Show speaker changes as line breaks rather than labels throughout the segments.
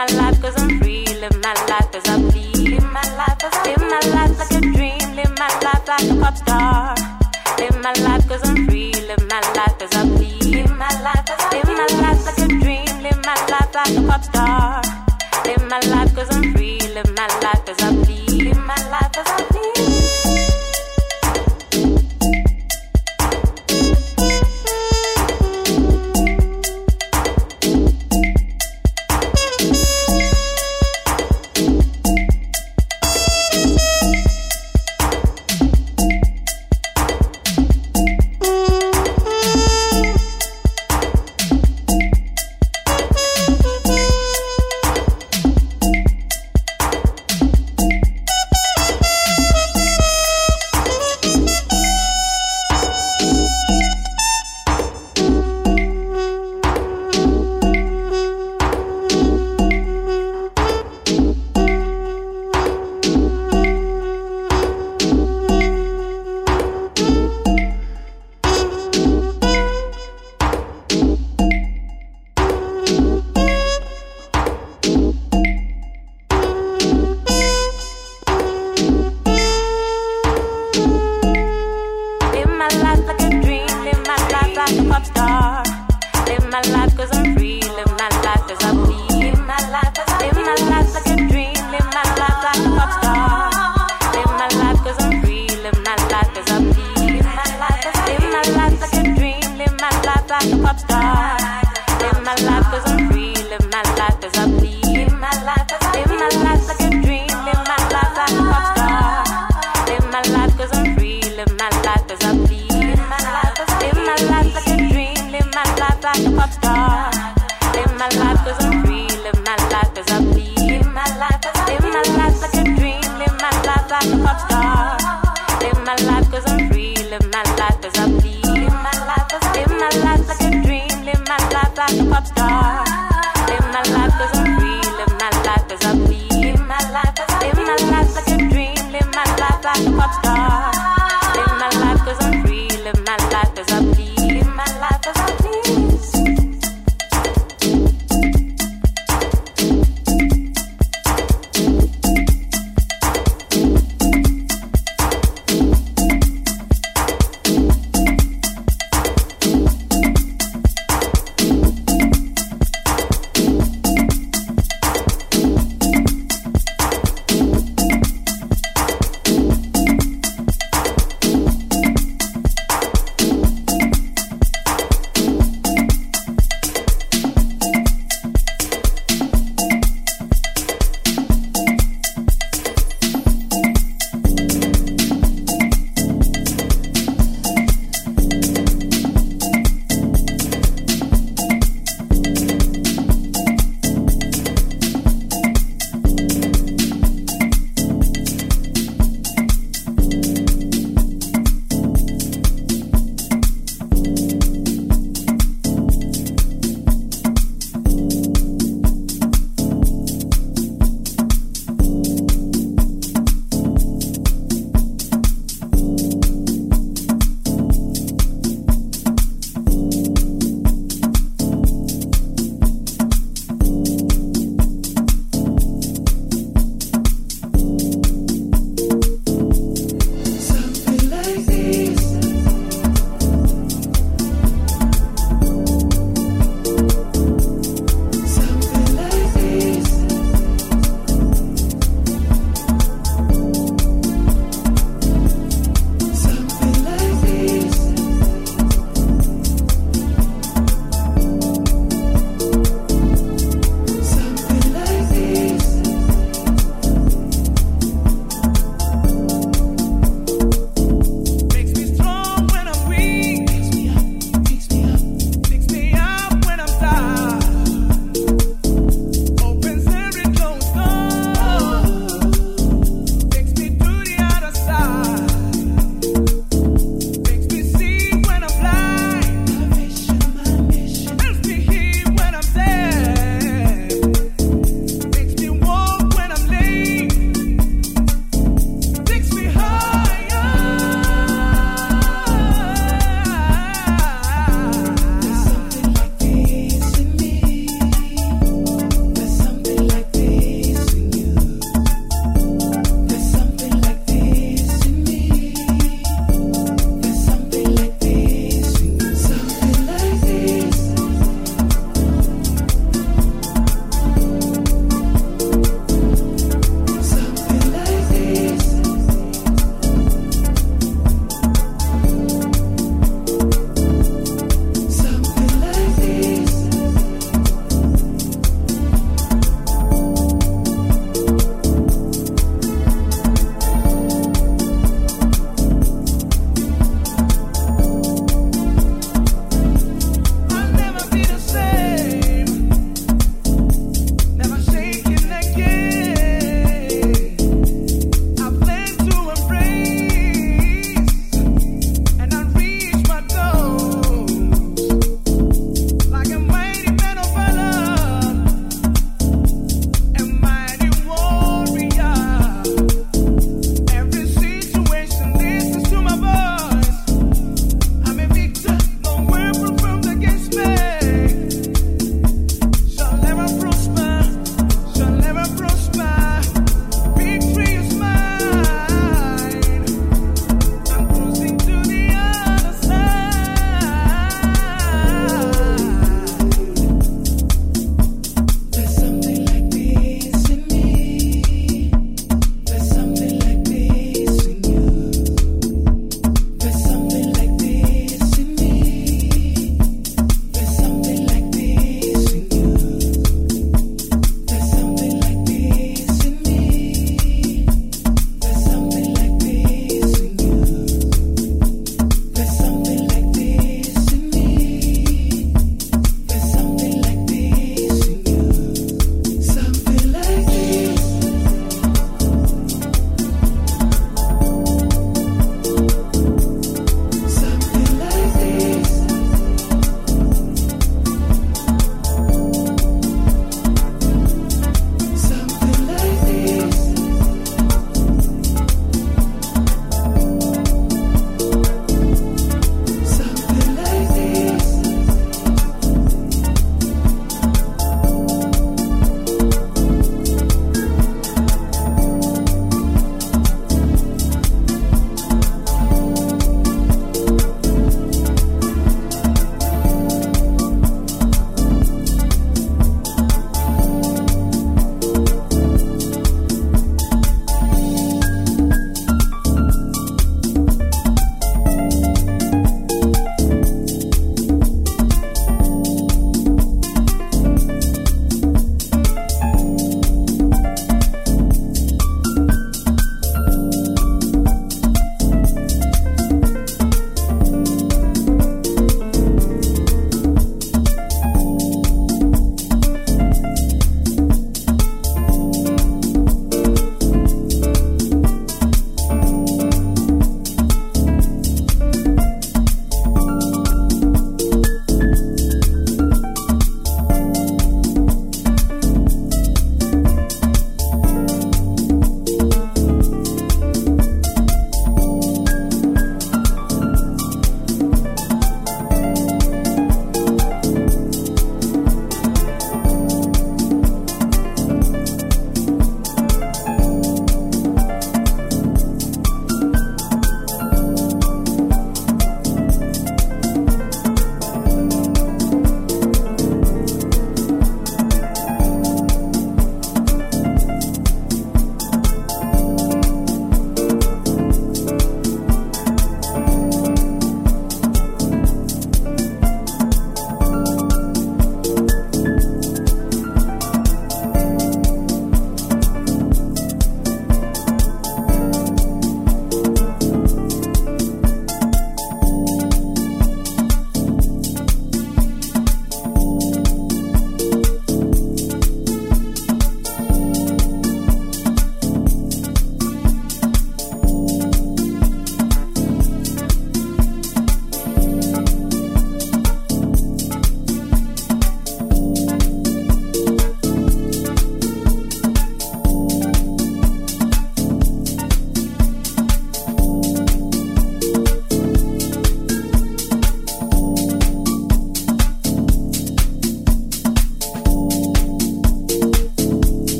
my life cause I'm free, live my life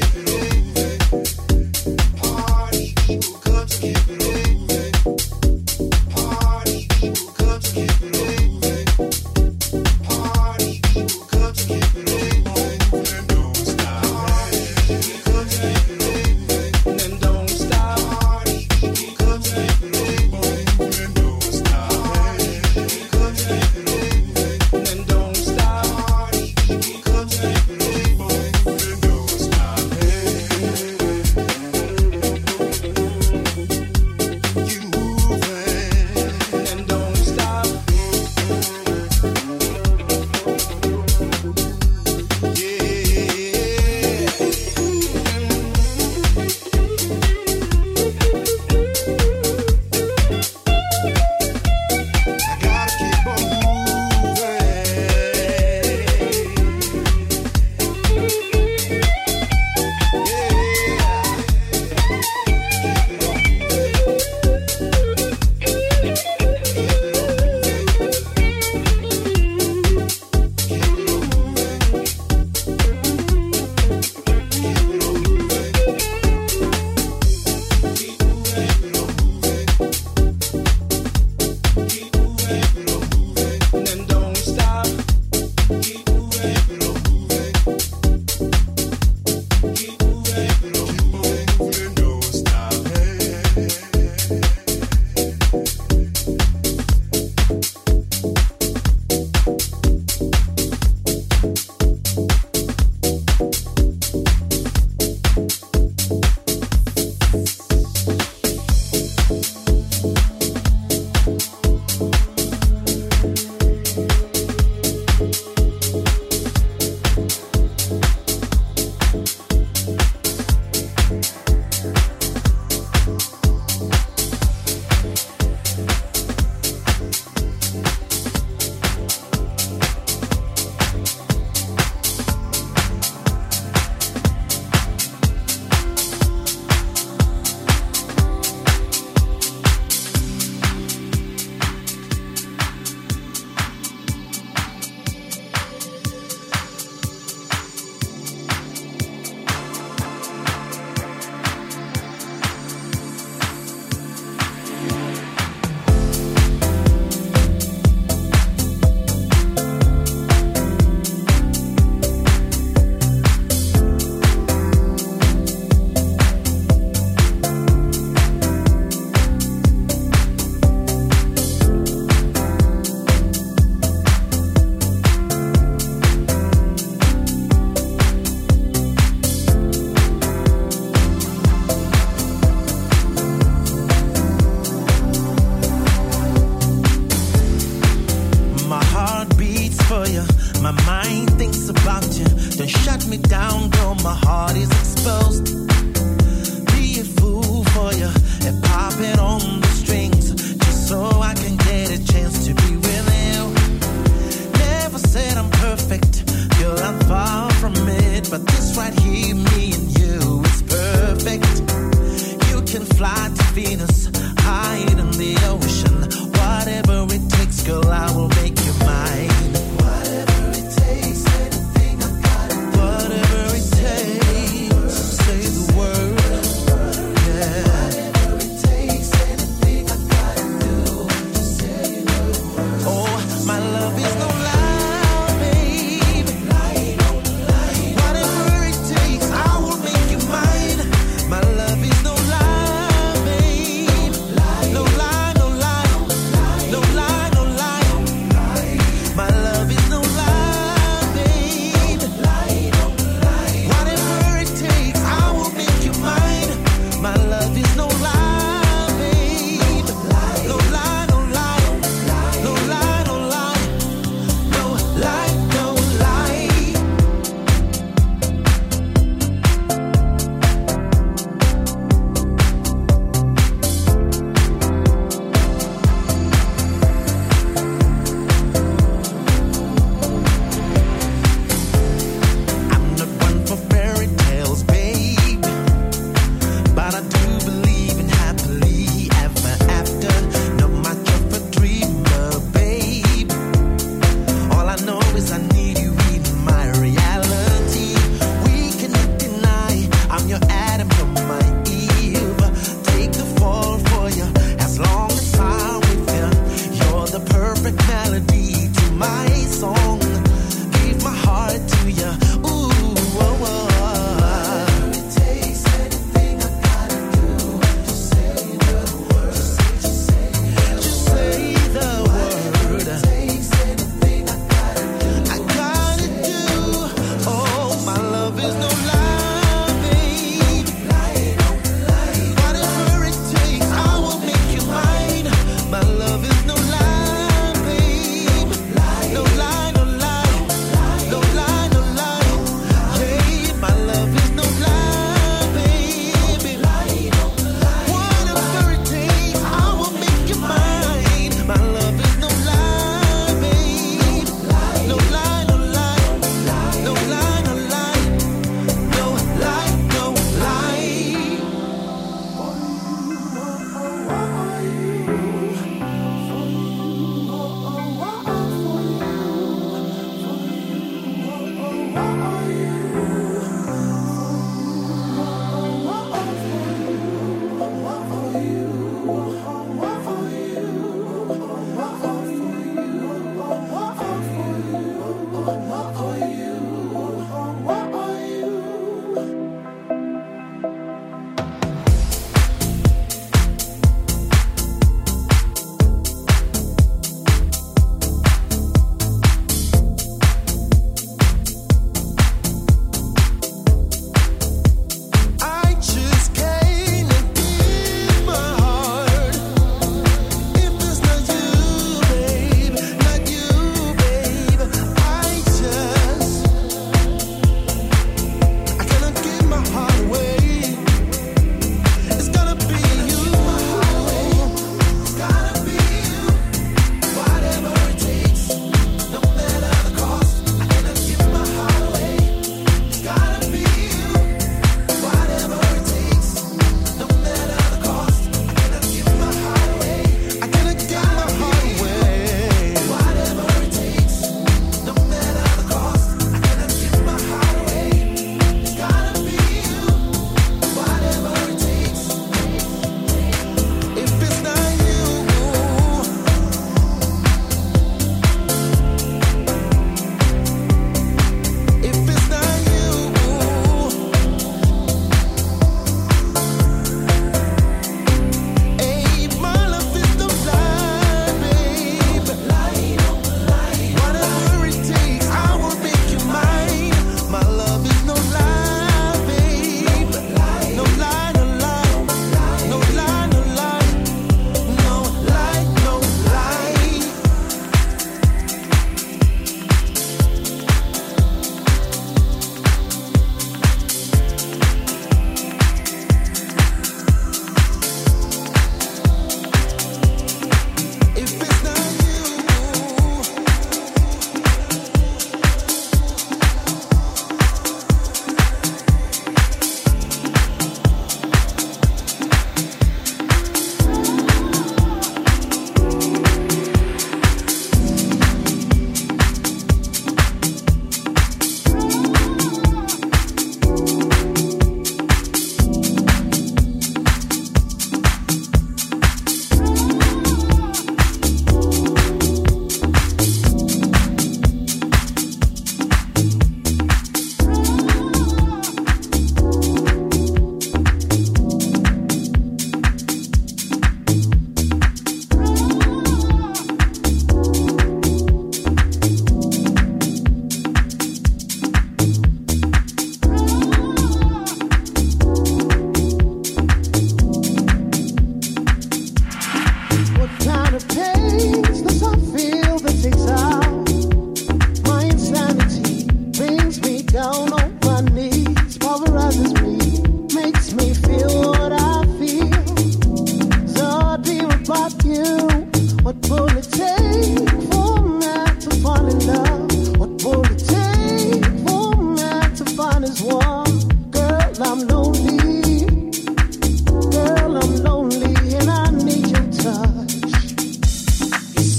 no
lie,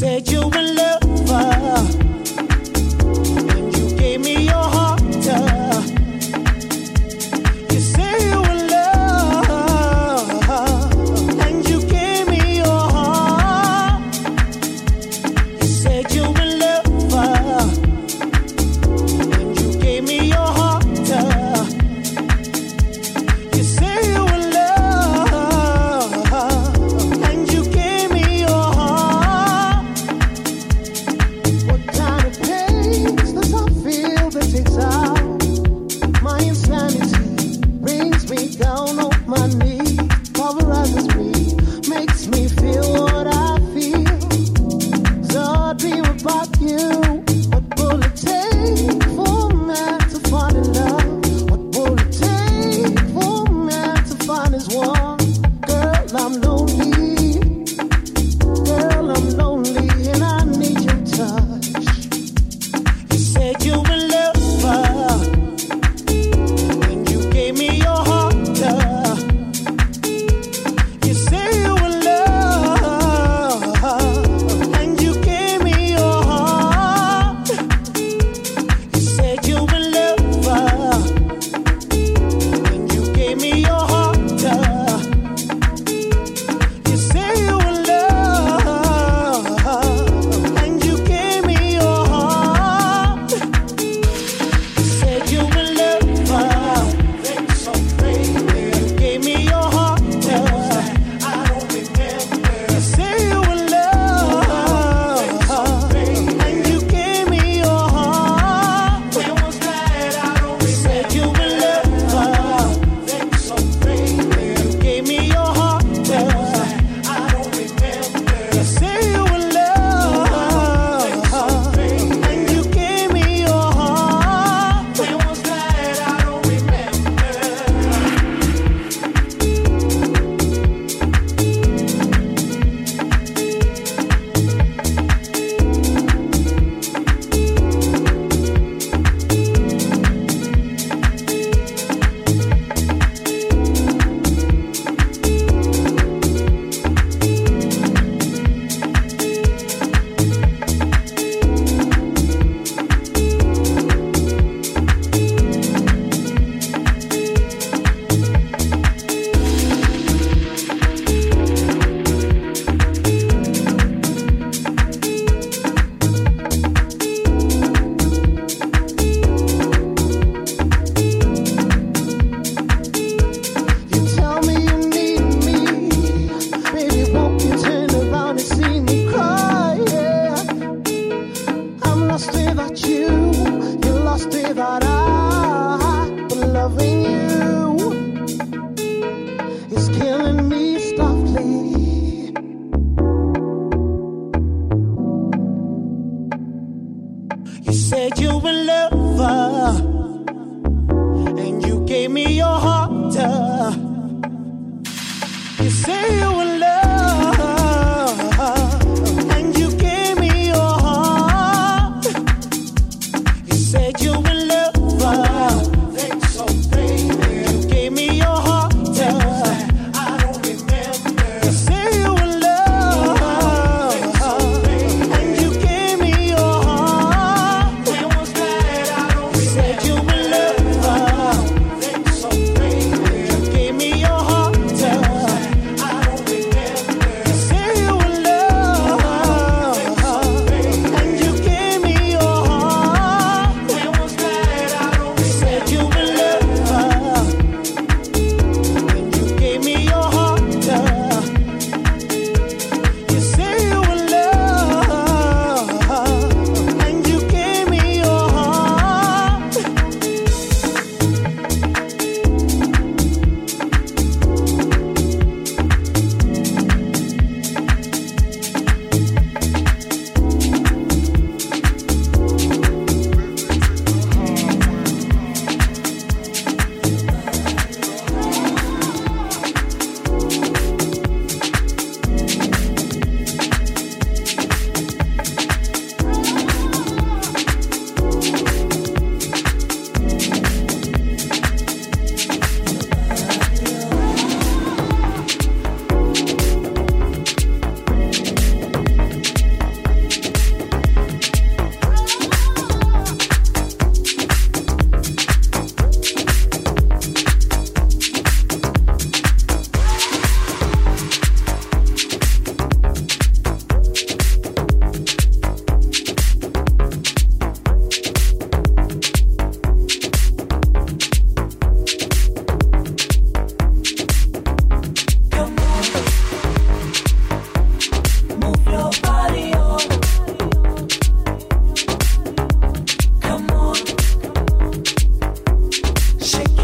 said you were.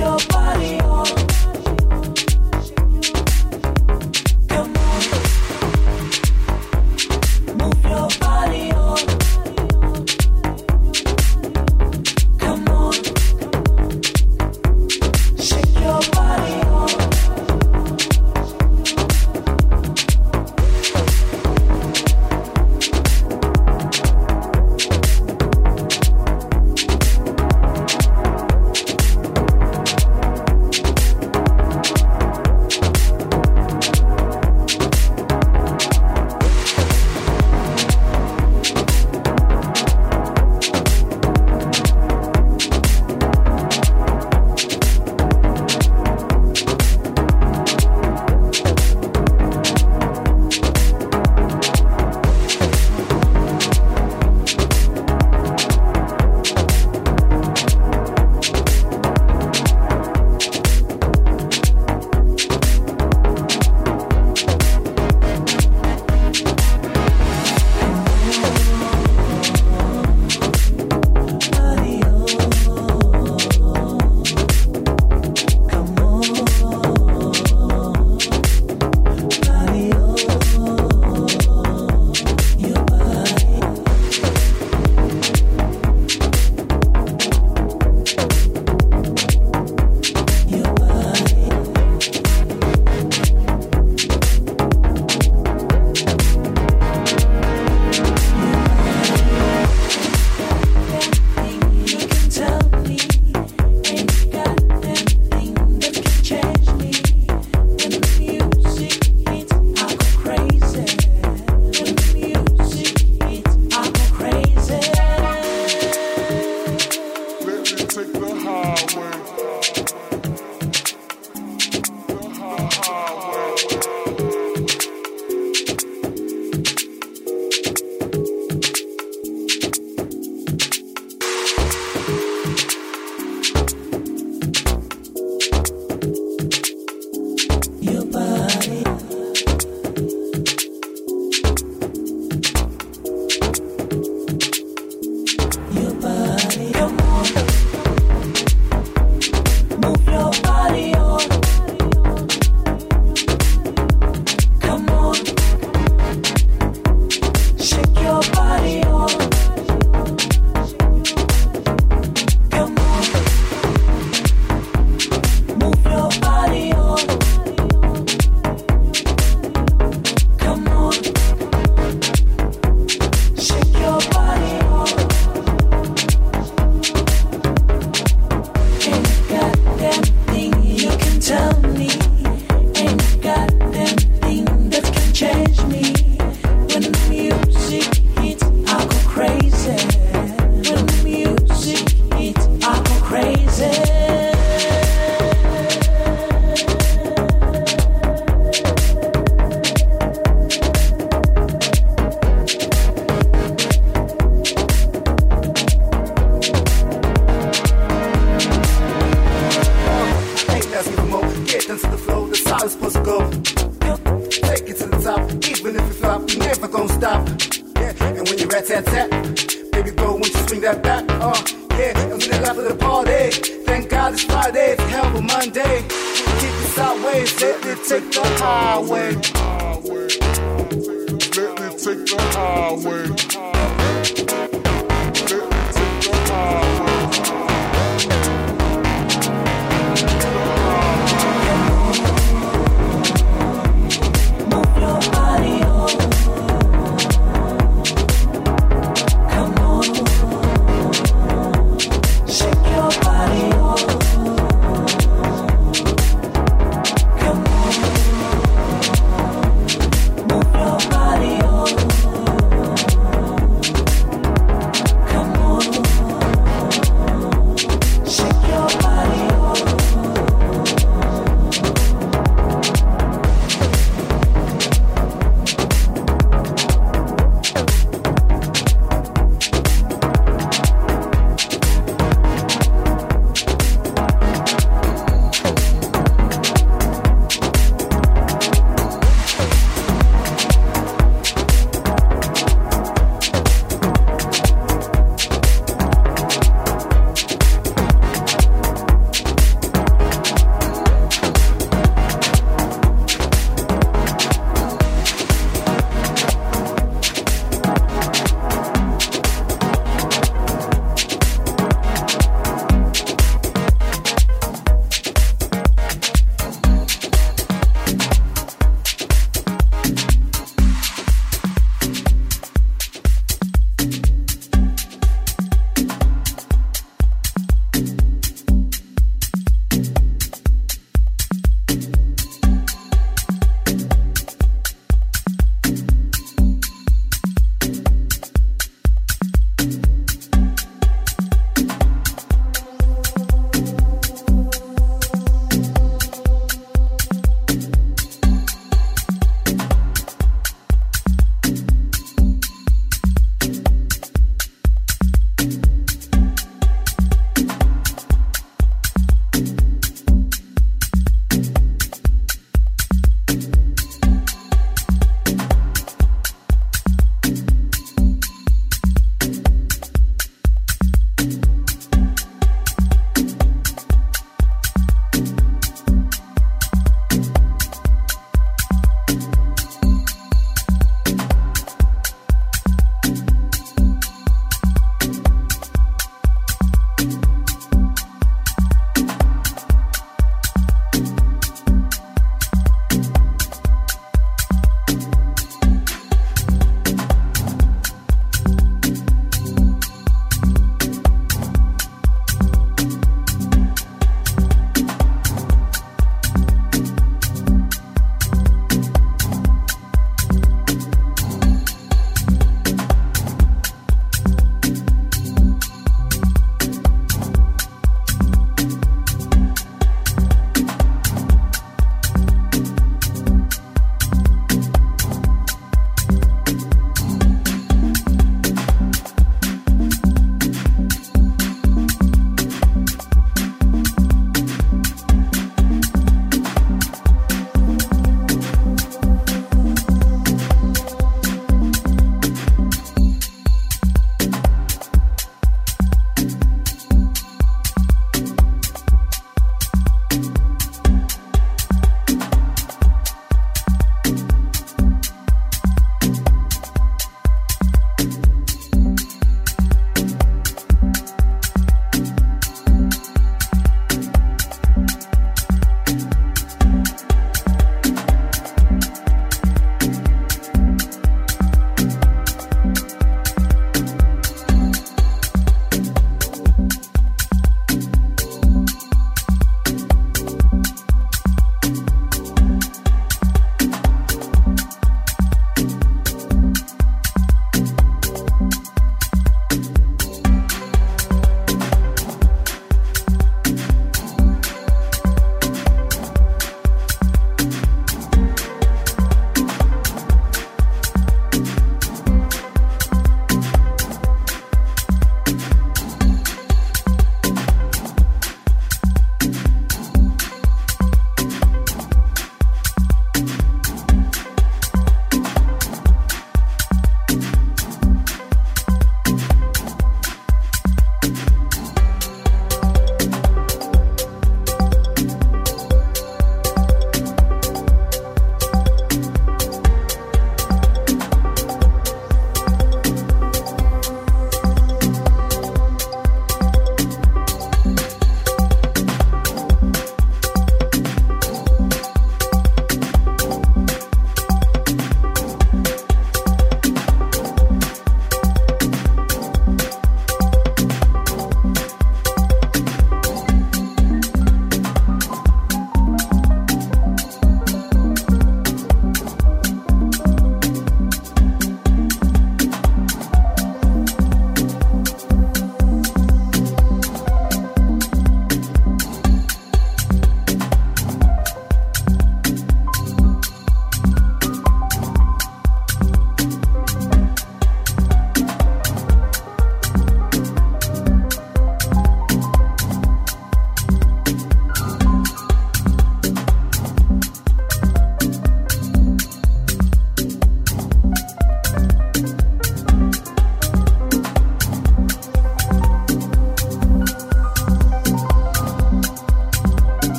your
body.